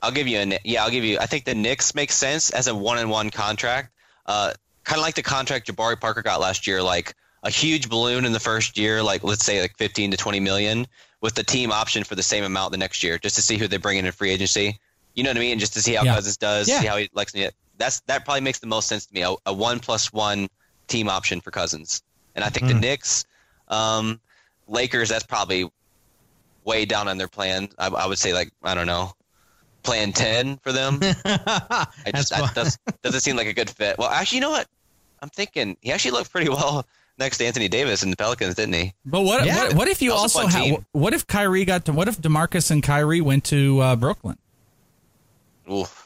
I'll give you a yeah. I'll give you. I think the Knicks makes sense as a one-on-one contract. Uh, kind of like the contract Jabari Parker got last year, like a huge balloon in the first year, like let's say like 15 to 20 million, with the team option for the same amount the next year, just to see who they bring in in free agency. You know what I mean? Just to see how Yeah. Cousins does, Yeah. see how he likes it. That's that probably makes the most sense to me. A, a one plus one team option for Cousins, and I think the Knicks, um, Lakers. That's probably way down on their plan. I, I would say like I don't know, plan ten for them. I just that fine. does, doesn't seem like a good fit. Well, actually, you know what? I'm thinking he actually looked pretty well next to Anthony Davis in the Pelicans, didn't he? But what Yeah. what, what if you That was a also fun ha- what if Kyrie got to what if Demarcus and Kyrie went to uh, Brooklyn? Oof.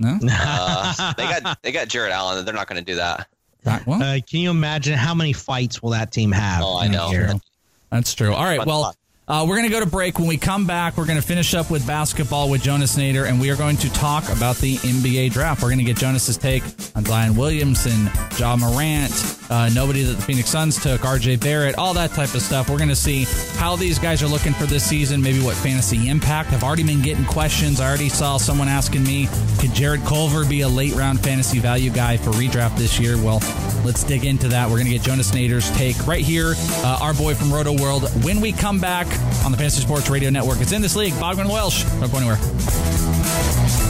No, Uh, they got they got Jarrett Allen. They're not going to do that. That- well, Uh, can you imagine how many fights will that team have? Oh, I know. That's true. All right. Well, thought. Uh, we're going to go to break. When we come back, we're going to finish up with basketball with Jonas Nader, and we are going to talk about the NBA draft. We're going to get Jonas's take on Zion Williamson, Ja Morant, uh, nobody that the Phoenix Suns took, RJ Barrett, all that type of stuff. We're going to see how these guys are looking for this season, maybe what fantasy impact. I've already been getting questions. I already saw someone asking me, could Jarrett Culver be a late round fantasy value guy for redraft this year? Well, let's dig into that. We're going to get Jonas Nader's take right here, uh, our boy from Rotoworld. When we come back on the Fantasy Sports Radio Network, it's in this league. Bogman Welsh. Don't go anywhere.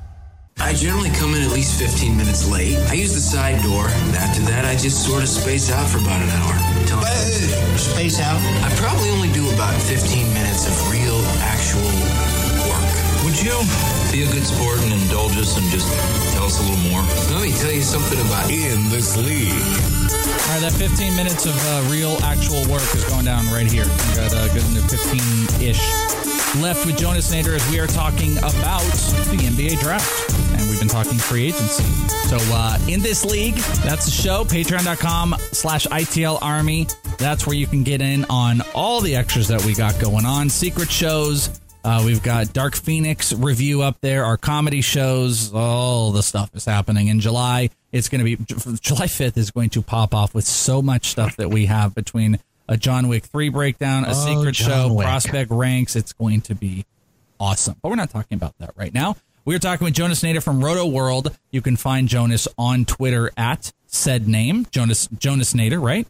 I generally come in at least 15 minutes late. I use the side door. After that, I just sort of space out for about an hour. Until Space out. I probably only do about 15 minutes of real, actual work. Would you be a good sport and indulge us and just tell us a little more? Let me tell you something about In this league. All right, that 15 minutes of uh, real, actual work is going down right here. We got uh, good into 15 ish left with Jonas Nader as we are talking about the NBA draft. Been talking free agency. So, uh, in this league, that's the show. Patreon.com slash ITL Army. That's where you can get in on all the extras that we got going on. Secret shows. Uh, we've got Dark Phoenix review up there, our comedy shows, all the stuff is happening in July. It's going to be July 5th is going to pop off with so much stuff that we have between a John Wick 3 breakdown, a Oh, secret John show, Wick. prospect ranks. It's going to be awesome. But we're not talking about that right now. We're talking with Jonas Nader from Rotoworld. You can find Jonas on Twitter at said name, Jonas Jonas Nader, right?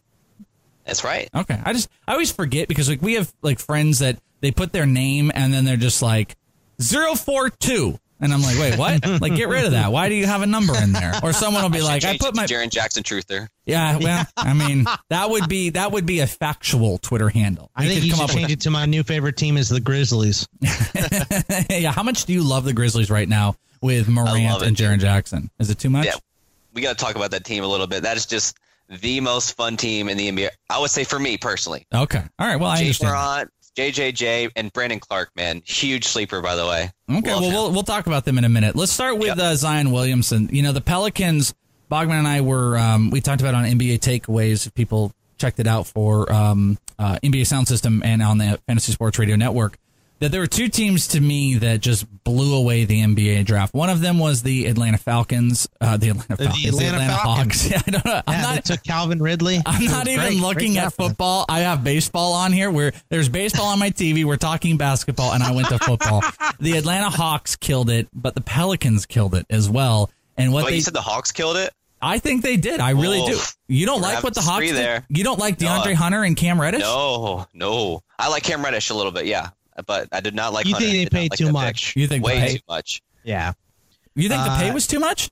That's right. Okay. I just I always forget because like we have like friends that they put their name and then they're just like 042 and I'm like, "Wait, what?" like get rid of that. Why do you have a number in there? Or someone will be like, "I put my Jaren Jackson Truther. Yeah, well, I mean, that would be that would be a factual Twitter handle. I We think could you come should up with- change it to my new favorite team is the Grizzlies. yeah, how much do you love the Grizzlies right now with Morant and Jaren. Jackson? Is it too much? Yeah, we got to talk about that team a little bit. That is just the most fun team in the NBA. I would say for me personally. Okay. All right. Well, I Ja understand. Morant, JJJ, and Brandon Clarke, man, huge sleeper by the way. Okay. Love Well, him. we'll we'll talk about them in a minute. Let's start with Yep. uh, Zion Williamson. You know, the Pelicans. Bogman and I were um, we talked about on NBA takeaways. If people checked it out for um, uh, NBA Sound System and on the Fantasy Sports Radio Network, that there were two teams to me that just blew away the NBA draft. One of them was the Atlanta Falcons. Uh, the Atlanta Falcons, The Falcons. Atlanta Hawks. Yeah, I don't know. I'm Yeah, not, they took Calvin Ridley. I'm not was even great. looking Great at draft them. football. I have baseball on here where there's baseball on my TV. We're talking basketball, and I went to football. the Atlanta Hawks killed it, but the Pelicans killed it as well. And what But they, you said the Hawks killed it. I think they did. I really do. You don't We're like what the to Hawks disagree did? there. You don't like DeAndre I- Hunter and Cam Reddish? No, no. I like Cam Reddish a little bit, yeah, but I did not like. You Hunter. think they paid like too that much? pick. You think way they- too much? Yeah. You think the pay Uh, was too much?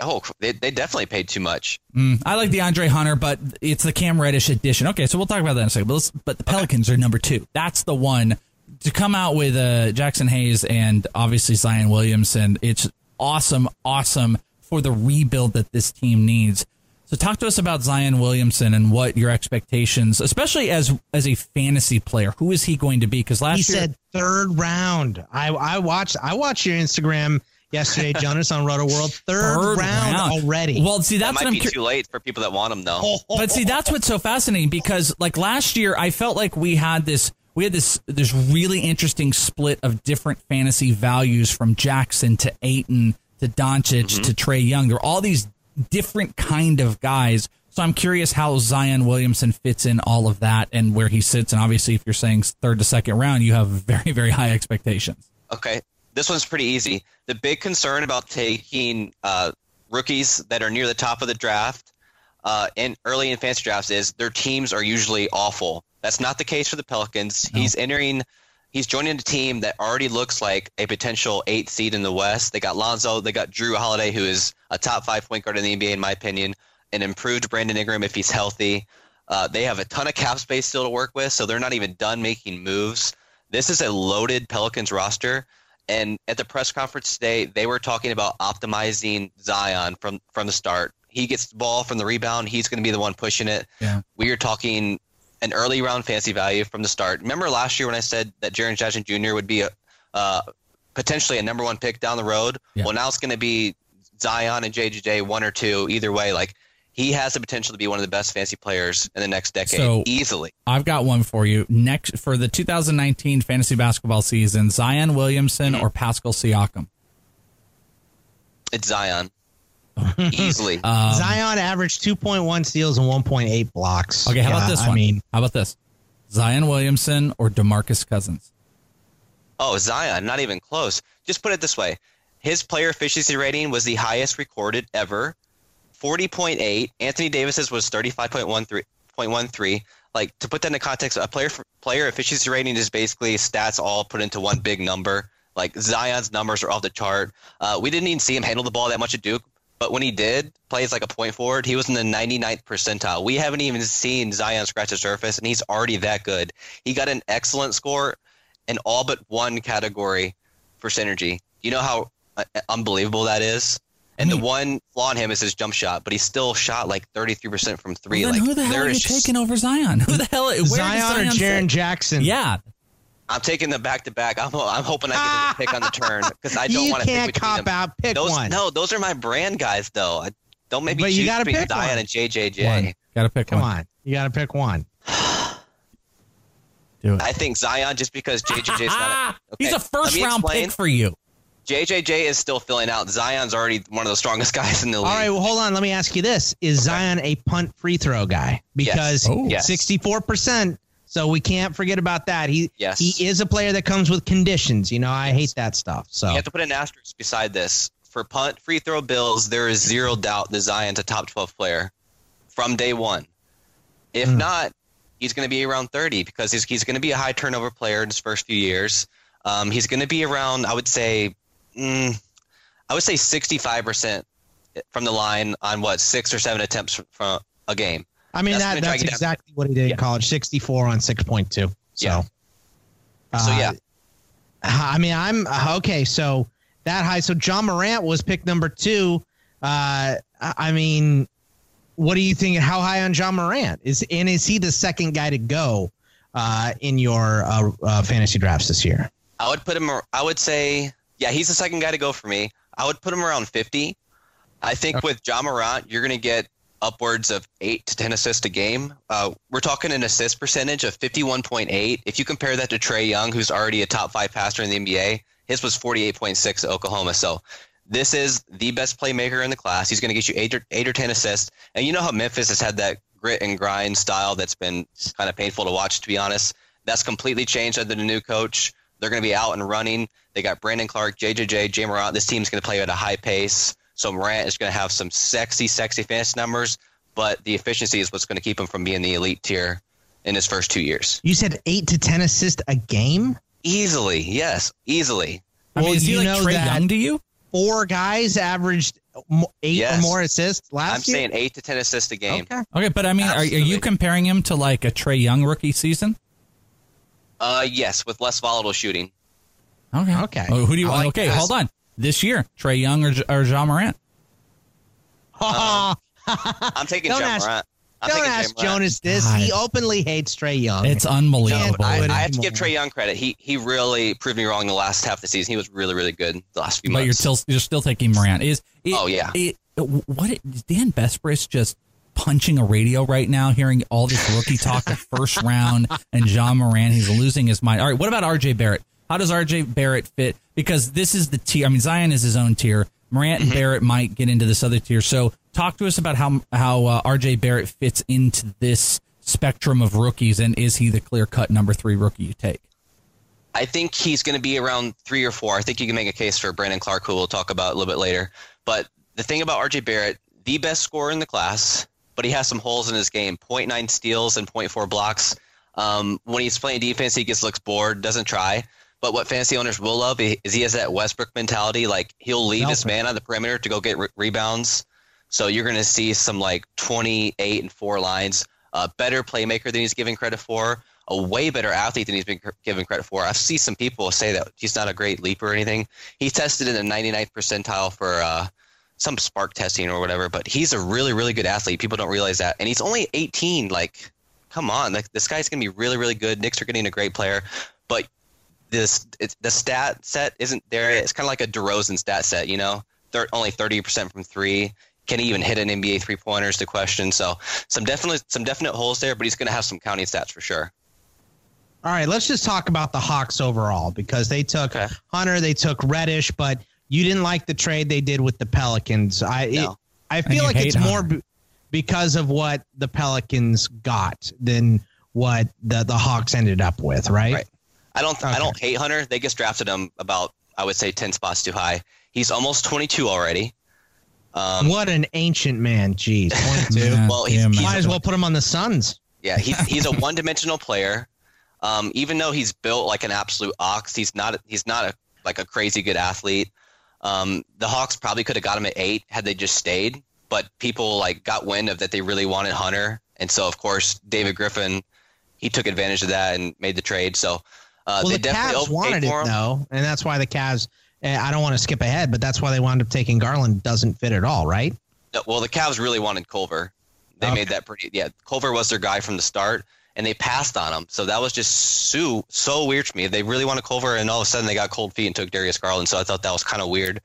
Oh, they, they definitely paid too much. Mm, I like DeAndre Hunter, but it's the Cam Reddish edition. Okay, so we'll talk about that in a second. But, let's, but the Pelicans are number two. That's the one to come out with uh, Jaxson Hayes and obviously Zion Williamson. It's awesome, awesome for the rebuild that this team needs. So talk to us about Zion Williamson and what your expectations, especially as as a fantasy player. Who is he going to be? Because last year he year said third round. I I watched I watched your Instagram yesterday, Jonas on Rotoworld. Third, Third round, round. already. Well, see, that's That what might I'm be cur- too late for people that want him, though. But see, that's what's so fascinating because like last year, I felt like we had this we had this this really interesting split of different fantasy values from Jackson to Ayton to Doncic mm-hmm. to Trae Young. There are all these different kind of guys. So I'm curious how Zion Williamson fits in all of that and where he sits. And obviously, if you're saying third to second round, you have very very high expectations. Okay, this one's pretty easy. The big concern about taking uh, rookies that are near the top of the draft uh, and early in fantasy drafts is their teams are usually awful. That's not the case for the Pelicans. He's entering. He's joining a team that already looks like a potential eighth seed in the West. They got Lonzo. They got Jrue Holiday, who is a top five point guard in the NBA, in my opinion. An improved Brandon Ingram if he's healthy. Uh, they have a ton of cap space still to work with, so they're not even done making moves. This is a loaded Pelicans roster. And at the press conference today, they were talking about optimizing Zion from from the start. He gets the ball from the rebound. He's going to be the one pushing it. Yeah. We are talking an early round fancy value from the start. Remember last year when I said that Jaren Jackson Jr. would be a uh, potentially a number one pick down the road? Yeah. Well, now it's going to be Zion and JJJ, one or two, either way. Like he has the potential to be one of the best fancy players in the next decade, So- easily. I've got one for you. Next for the 2019 fantasy basketball season, Zion Williamson or Pascal Siakam. It's Zion, easily. Um, Zion averaged 2.1 steals and 1.8 blocks. Okay, how Yeah, about this one? I mean, how about this? Zion Williamson or Demarcus Cousins? Oh, Zion, not even close. Just put it this way. His player efficiency rating was the highest recorded ever. 40.8. Anthony Davis's was 35.13. Like to put that into context, a player player efficiency rating is basically stats all put into one big number. Like Zion's numbers are off the chart. Uh, we didn't even see him handle the ball that much at Duke, but when he did, plays like a point forward, he was in the 99th percentile. We haven't even seen Zion scratch the surface, and he's already that good. He got an excellent score in all but one category for synergy. You know how uh, unbelievable that is? And the one flaw in him is his jump shot, but he still shot like 33% from three. Well, then like who the hell are you is just- taking over Zion? Who the hell? Where does Zion or fit? Jaren Jackson? Yeah, I'm taking them back to back. I'm, I'm hoping I get a pick on the turn because I don't want to can't pick between cop them. out. Pick those, one. No, those are my brand guys, though. I, don't make me But you gotta between pick Zion one. and JJJ. one. Got to pick Come one. on. You got to pick one. Do it. I think Zion just because JJJ is not. A, He's a first round explain. pick for you. JJJ is still filling out. Zion's already one of the strongest guys in the league. All right, well, hold on. Let me ask you this: Is Zion a punt free throw guy? Because Oh. Yes. sixty-four percent. So we can't forget about that. He Yes. he is a player that comes with conditions. You know, I hate that stuff. So You have to put an asterisk beside this. For punt free throw bills, there is zero doubt that Zion's a top 12 player from day one. If not, he's going to be around 30 because he's, he's going to be a high turnover player in his first few years. Um, he's going to be around, I would say, mm, I would say 65% from the line on what, six or seven attempts from a game. I mean That's that, that's down. exactly what he did Yeah. in college. Sixty-four on six point two. So, Yeah. So, uh, yeah. I mean, I'm uh, okay. So that high. So Ja Morant was pick number two. Uh, I mean, what do you think? How high on Ja Morant is? And is he the second guy to go uh, in your uh, uh, fantasy drafts this year? I would put him. I would say, yeah, he's the second guy to go for me. I would put him around 50. I think with Ja Morant, you're going to get upwards of eight to 10 assists a game. Uh, we're talking an assist percentage of 51.8. If you compare that to Trae Young, who's already a top five passer in the NBA, his was 48.6 at Oklahoma. So this is the best playmaker in the class. He's going to get you eight or, eight or 10 assists. And you know how Memphis has had that grit and grind style that's been kind of painful to watch, to be honest. That's completely changed under the new coach. They're going to be out and running. They got Brandon Clarke, JJJ, Ja Morant. This team's going to play at a high pace. So Morant is going to have some sexy, sexy fantasy numbers, but the efficiency is what's going to keep him from being the elite tier in his first two years. You said eight to ten assists a game. Easily, yes, easily. I mean, Well, is he you like know Trae that- Young to you? Four guys averaged eight Yes. or more assists last year. I'm year? saying eight to ten assists a game. Okay. Okay, but I mean, are, are you comparing him to like a Trae Young rookie season? Uh, yes, with less volatile shooting. Okay. Okay. Oh, who do you want? like okay, that. hold on. This year, Trae Young or, or Ja Morant? I'm taking Don't Ja ask- Morant. I'm Don't ask Jonas this. God. He openly hates Trae Young. It's unbelievable. do I, I have to give. Trae Young credit. He he really proved me wrong the last half of the season. He was really really good the last few months. but you're still you're still taking Morant. Is it, Oh, yeah. It, what it- is Dan Besbris just punching a radio right now, hearing all this rookie talk of first round and Ja Morant? He's losing his mind. All right, what about RJ Barrett? How does RJ Barrett fit? Because this is the tier. I mean, Zion is his own tier. Morant Mm-hmm. and Barrett might get into this other tier. So, talk to us about how how uh, RJ Barrett fits into this spectrum of rookies, and is he the clear cut number three rookie you take? I think he's going to be around three or four. I think you can make a case for Brandon Clarke, who we'll talk about a little bit later. But the thing about RJ Barrett, the best scorer in the class, but he has some holes in his game 0.9 steals and 0.4 blocks. Um, when he's playing defense, he gets looks bored, doesn't try. But what fantasy owners will love is he has that Westbrook mentality. Like he'll leave his man on the perimeter to go get re- rebounds. So you're going to see some like 28 and four lines. A better playmaker than he's given credit for. A way better athlete than he's been given credit for. I've seen some people say that he's not a great leaper or anything. He tested in the 99th percentile for uh, some spark testing or whatever. But he's a really, really good athlete. People don't realize that, and he's only 18. Like, come on, like this guy's gonna be really, really good. Knicks are getting a great player, but this it's, the stat set isn't there. It's kind of like a DeRozan stat set, you know, Thir- only 30% from three. Can he even hit an NBA three pointers? The question. So some definitely some definite holes there, but he's gonna have some counting stats for sure. All right, let's just talk about the Hawks overall because they took Okay. Hunter, they took Reddish, but you didn't like the trade they did with the Pelicans. I it, I feel like hate it's more b- because of what the Pelicans got than what the the Hawks ended up with, right? Right. I don't I don't hate Hunter. They just drafted him about I would say 10 spots too high. He's almost 22 already. Um, What an ancient man. Jeez, 22. Well, he's- damn, he's- Might as well put him on the Suns. Yeah, he's he's a one dimensional player. Um, even though he's built like an absolute ox, he's not he's not a like a crazy good athlete. Um, the Hawks probably could have got him at eight had they just stayed, but people like got wind of that they really wanted Hunter, and so of course David Griffin he took advantage of that and made the trade. So uh, well, they the definitely Cavs wanted it though, and that's why the Cavs. eh, I don't want to skip ahead, but that's why they wound up taking Garland. Doesn't fit at all, right? No, well, the Cavs really wanted Culver. They Okay. made that pretty. Yeah, Culver was their guy from the start, and they passed on him. So that was just so so weird to me. They really wanted Culver, and all of a sudden they got cold feet and took Darius Garland. So I thought that was kind of weird.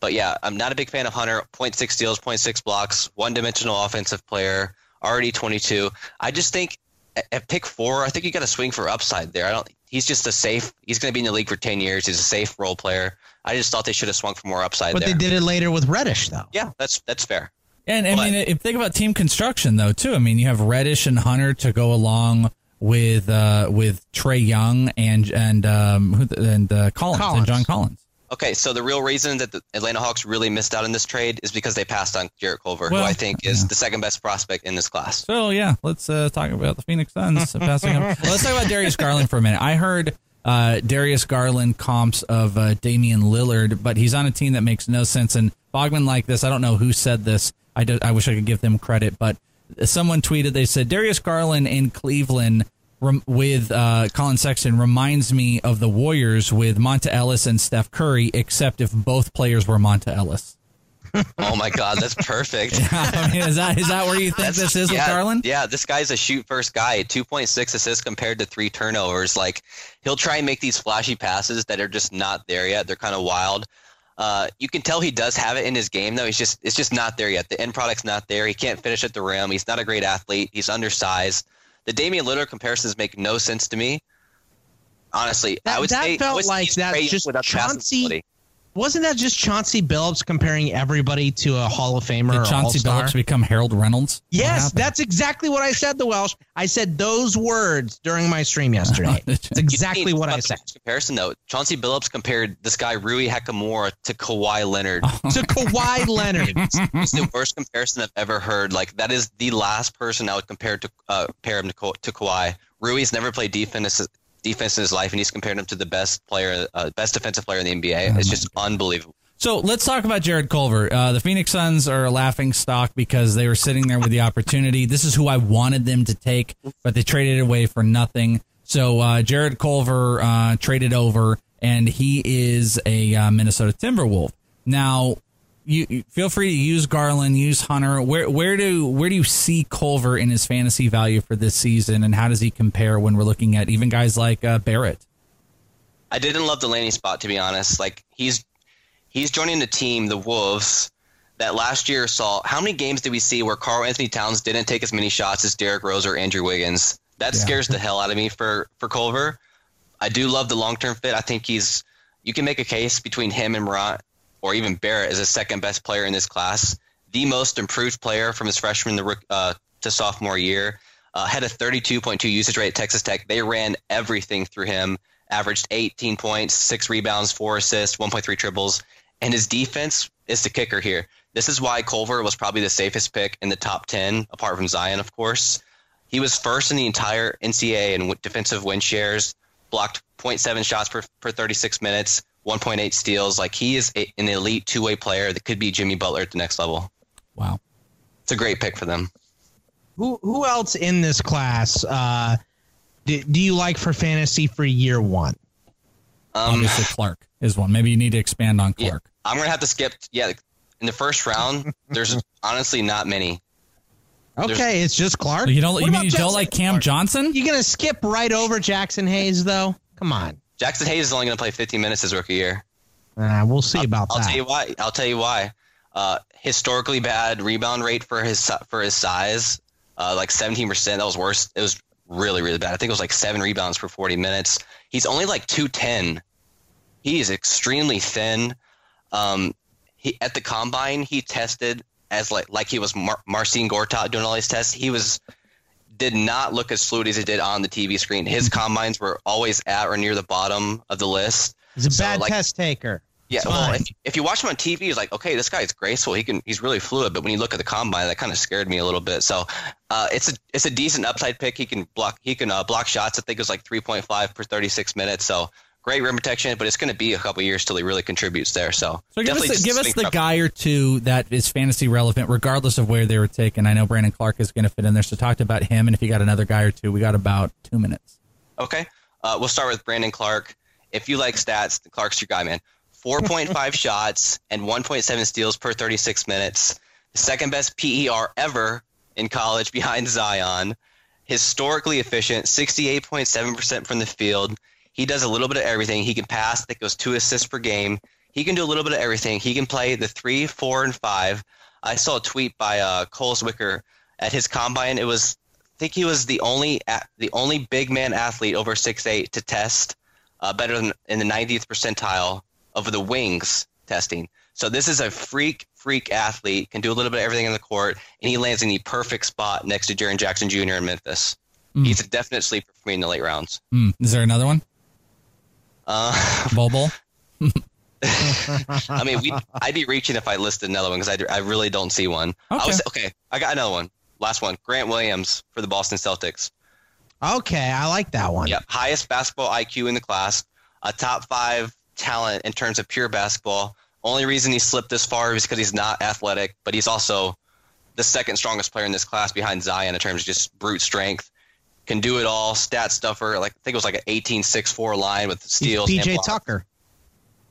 But yeah, I'm not a big fan of Hunter. 0.6 steals, 0.6 blocks, one-dimensional offensive player, already 22. I just think at, at pick four, I think you got to swing for upside there. I don't. He's just a safe. He's going to be in the league for 10 years. He's a safe role player. I just thought they should have swung for more upside But there. they did it later with Reddish, though. Yeah, that's that's fair. And I But- mean, if think about team construction though too. I mean, you have Reddish and Hunter to go along with uh, with Trae Young and and um, and uh, Collins, Collins. and John Collins. Okay, so the real reason that the Atlanta Hawks really missed out on this trade is because they passed on Jarrett Culver, Well, who I think is yeah. the second best prospect in this class. So yeah, let's uh, talk about the Phoenix Suns passing. Well, let's talk about Darius Garland for a minute. I heard uh, Darius Garland comps of uh, Damian Lillard, but he's on a team that makes no sense. And Bogman like this. I don't know who said this. I, do, I wish I could give them credit, but someone tweeted. They said Darius Garland in Cleveland rem- with uh, Collin Sexton reminds me of the Warriors with Monta Ellis and Steph Curry, except if both players were Monta Ellis. oh my God, that's perfect. I mean, is that is that where you think That's- this is yeah, with Garland? Yeah, this guy's a shoot first guy. 2.6 assists compared to three turnovers. Like, he'll try and make these flashy passes that are just not there yet. They're kind of wild. Uh, you can tell he does have it in his game, though. He's just it's just not there yet. The end product's not there. He can't finish at the rim. He's not a great athlete. He's undersized. The Damian Lillard comparisons make no sense to me. Honestly, That- I would that say felt I would say like that's just Chauncey. Wasn't that just Chauncey Billups comparing everybody to a Hall of Famer Did or Chauncey All-Star? Billups become Harold Reynolds? Yes, that's exactly what I said, the Welsh. I said those words during my stream yesterday. It's You exactly what I said. Comparison though, Chauncey Billups compared this guy Rui Hachimura to Kawhi Leonard. To Kawhi Leonard. it's the worst comparison I've ever heard. Like that is the last person I would compare to uh, pair him to, Ka- to Kawhi. Rui's never played defense defense in his life, and he's compared him to the best player, uh, best defensive player in the NBA. Oh it's just unbelievable. So let's talk about Jarrett Culver. Uh, the Phoenix Suns are a laughing stock because they were sitting there with the opportunity. This is who I wanted them to take, but they traded it away for nothing. So uh, Jarrett Culver uh, traded over, and he is a uh, Minnesota Timberwolf. Now, you, you feel free to use Garland, use Hunter. Where where do where do you see Culver in his fantasy value for this season, and how does he compare when we're looking at even guys like uh, Barrett? I didn't love the landing spot to be honest. Like he's he's joining the team, the Wolves, that last year saw how many games did we see where Karl Anthony Towns didn't take as many shots as Derrick Rose or Andrew Wiggins? That Yeah. scares the hell out of me for for Culver. I do love the long term fit. I think he's you can make a case between him and Morant or even Barrett as a second best player in this class, the most improved player from his freshman to, uh, to sophomore year. Uh, had a 32.2 usage rate at Texas Tech. They ran everything through him. Averaged 18 points, six rebounds, four assists, 1.3 triples, and his defense is the kicker here. This is why Culver was probably the safest pick in the top 10, apart from Zion, of course. He was first in the entire NCAA in defensive win shares, blocked 0.7 shots per, per 36 minutes, 1.8 steals. Like he is a, an elite two way player that could be Jimmy Butler at the next level. Wow. It's a great pick for them. Who who else in this class uh, do, do you like for fantasy for year one? Um, Obviously, Clarke is one. Maybe you need to expand on Yeah, Clarke. I'm going to have to skip. Yeah, in the first round, there's honestly not many. Okay, it's just Clarke. You don't. What You mean about you don't like Cam Johnson? You're gonna skip right over Jaxson Hayes though? Come on. Jaxson Hayes is only going to play 15 minutes his rookie year. Uh, we'll see about that. I'll that. tell you why. I'll tell you why. Uh, historically bad rebound rate for his for his size, uh, like 17 percent. That was worse. It was really really bad. I think it was like seven rebounds per 40 minutes. He's only like 210. He is extremely thin. Um, he at the combine he tested as like like he was Mar- Marcin Gortat doing all these tests. He was did not look as fluid as he did on the TV screen. His combines were always at or near the bottom of the list. He's a So, bad like- test taker. Yeah, It's well, if, if you watch him on TV, he's like, okay, this guy's graceful. He can, he's really fluid. But when you look at the combine, that kind of scared me a little bit. So, uh, it's a, it's a decent upside pick. He can block, he can uh, block shots. I think it was like 3.5 per 36 minutes. So great rim protection. But it's going to be a couple years till he really contributes there. So, So give us, the, give us the guy or two that is fantasy relevant, regardless of where they were taken. I know Brandon Clarke is going to fit in there, so talked about him. And if you got another guy or two, we got about two minutes. Okay. Uh, we'll start with Brandon Clarke. If you like stats, Clarke's your guy, man. 4.5 shots and 1.7 steals per 36 minutes. The second best PER ever in college behind Zion. Historically efficient, 68.7% from the field. He does a little bit of everything. He can pass. That goes two assists per game. He can do a little bit of everything. He can play the three, four, and five. I saw a tweet by uh, Cole Zwicker at his combine. It was I think he was the only the only big man athlete over six eight to test uh, better than in the 90th percentile of the wings testing. So this is a freak freak athlete can do a little bit of everything on the court, and he lands in the perfect spot next to Jaren Jackson Jr. in Memphis. He's a definite sleeper for me in the late rounds. Hmm. Is there another one? Uh, Bol Bol? I mean, we, I'd be reaching if I listed another one because I, I really don't see one. I Okay. was, okay, I got another one. Last one. Grant Williams for the Boston Celtics. Okay, I like that one. Yep, highest basketball IQ in the class, a top five talent in terms of pure basketball. Only reason he slipped this far is because he's not athletic, but he's also the second strongest player in this class behind Zion in terms of just brute strength. Can do it all, stat stuffer. Like I think it was like an 18-6-4 line with He's steals. PJ blocks. Tucker.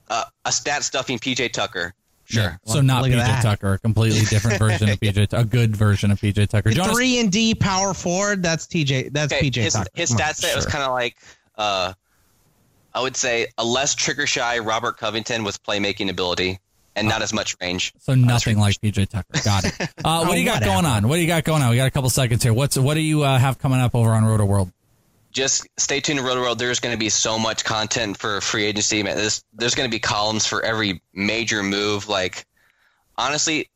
Uh, a stat stuffing PJ Tucker. Sure. So not PJ. Tucker, a completely different version of PJ, Tu- a good version of PJ Tucker. Jonas, three and D power forward. That's TJ. That's Okay, PJ his, Tucker. his stat set was kind of like, uh, I would say, a less trigger shy Robert Covington with playmaking ability and not as much range. so nothing like PJ Tucker. Got it. Uh, what do you got Oh, going on? What do you got going on? We got a couple seconds here. What's what do you uh, have coming up over on Rotoworld? just stay tuned to Rotoworld. There's going to be so much content for free agency. Man, there's, there's going to be columns for every major move. Like, honestly,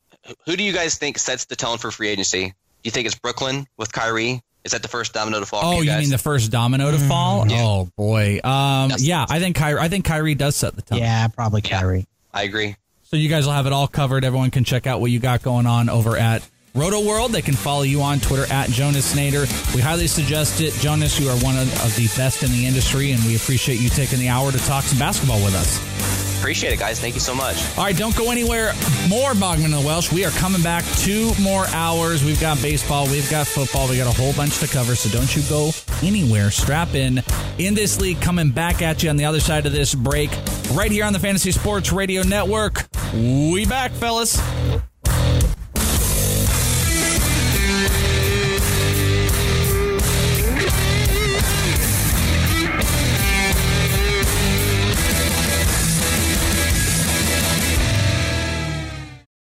who do you guys think sets the tone for free agency? Do you think it's Brooklyn with Kyrie? Is that the first domino to fall? Oh, for you you mean the first domino to fall? Yeah. Oh boy. Um, yeah, I think Kyrie. I think Kyrie does set the tone. Yeah, probably Kyrie. I agree. So you guys will have it all covered. Everyone can check out what you got going on over at Rotoworld. They can follow you on Twitter at Jonas Nader. We highly suggest it. Jonas, you are one of, of the best in the industry, and we appreciate you taking the hour to talk some basketball with us. Appreciate it, guys. Thank you so much. All right, don't go anywhere. More Bogman and the Welsh. We are coming back two more hours. We've got baseball, we've got football, we got a whole bunch to cover. So don't you go anywhere. Strap in. In this league, coming back at you on the other side of this break, right here on the Fantasy Sports Radio Network. We back, fellas.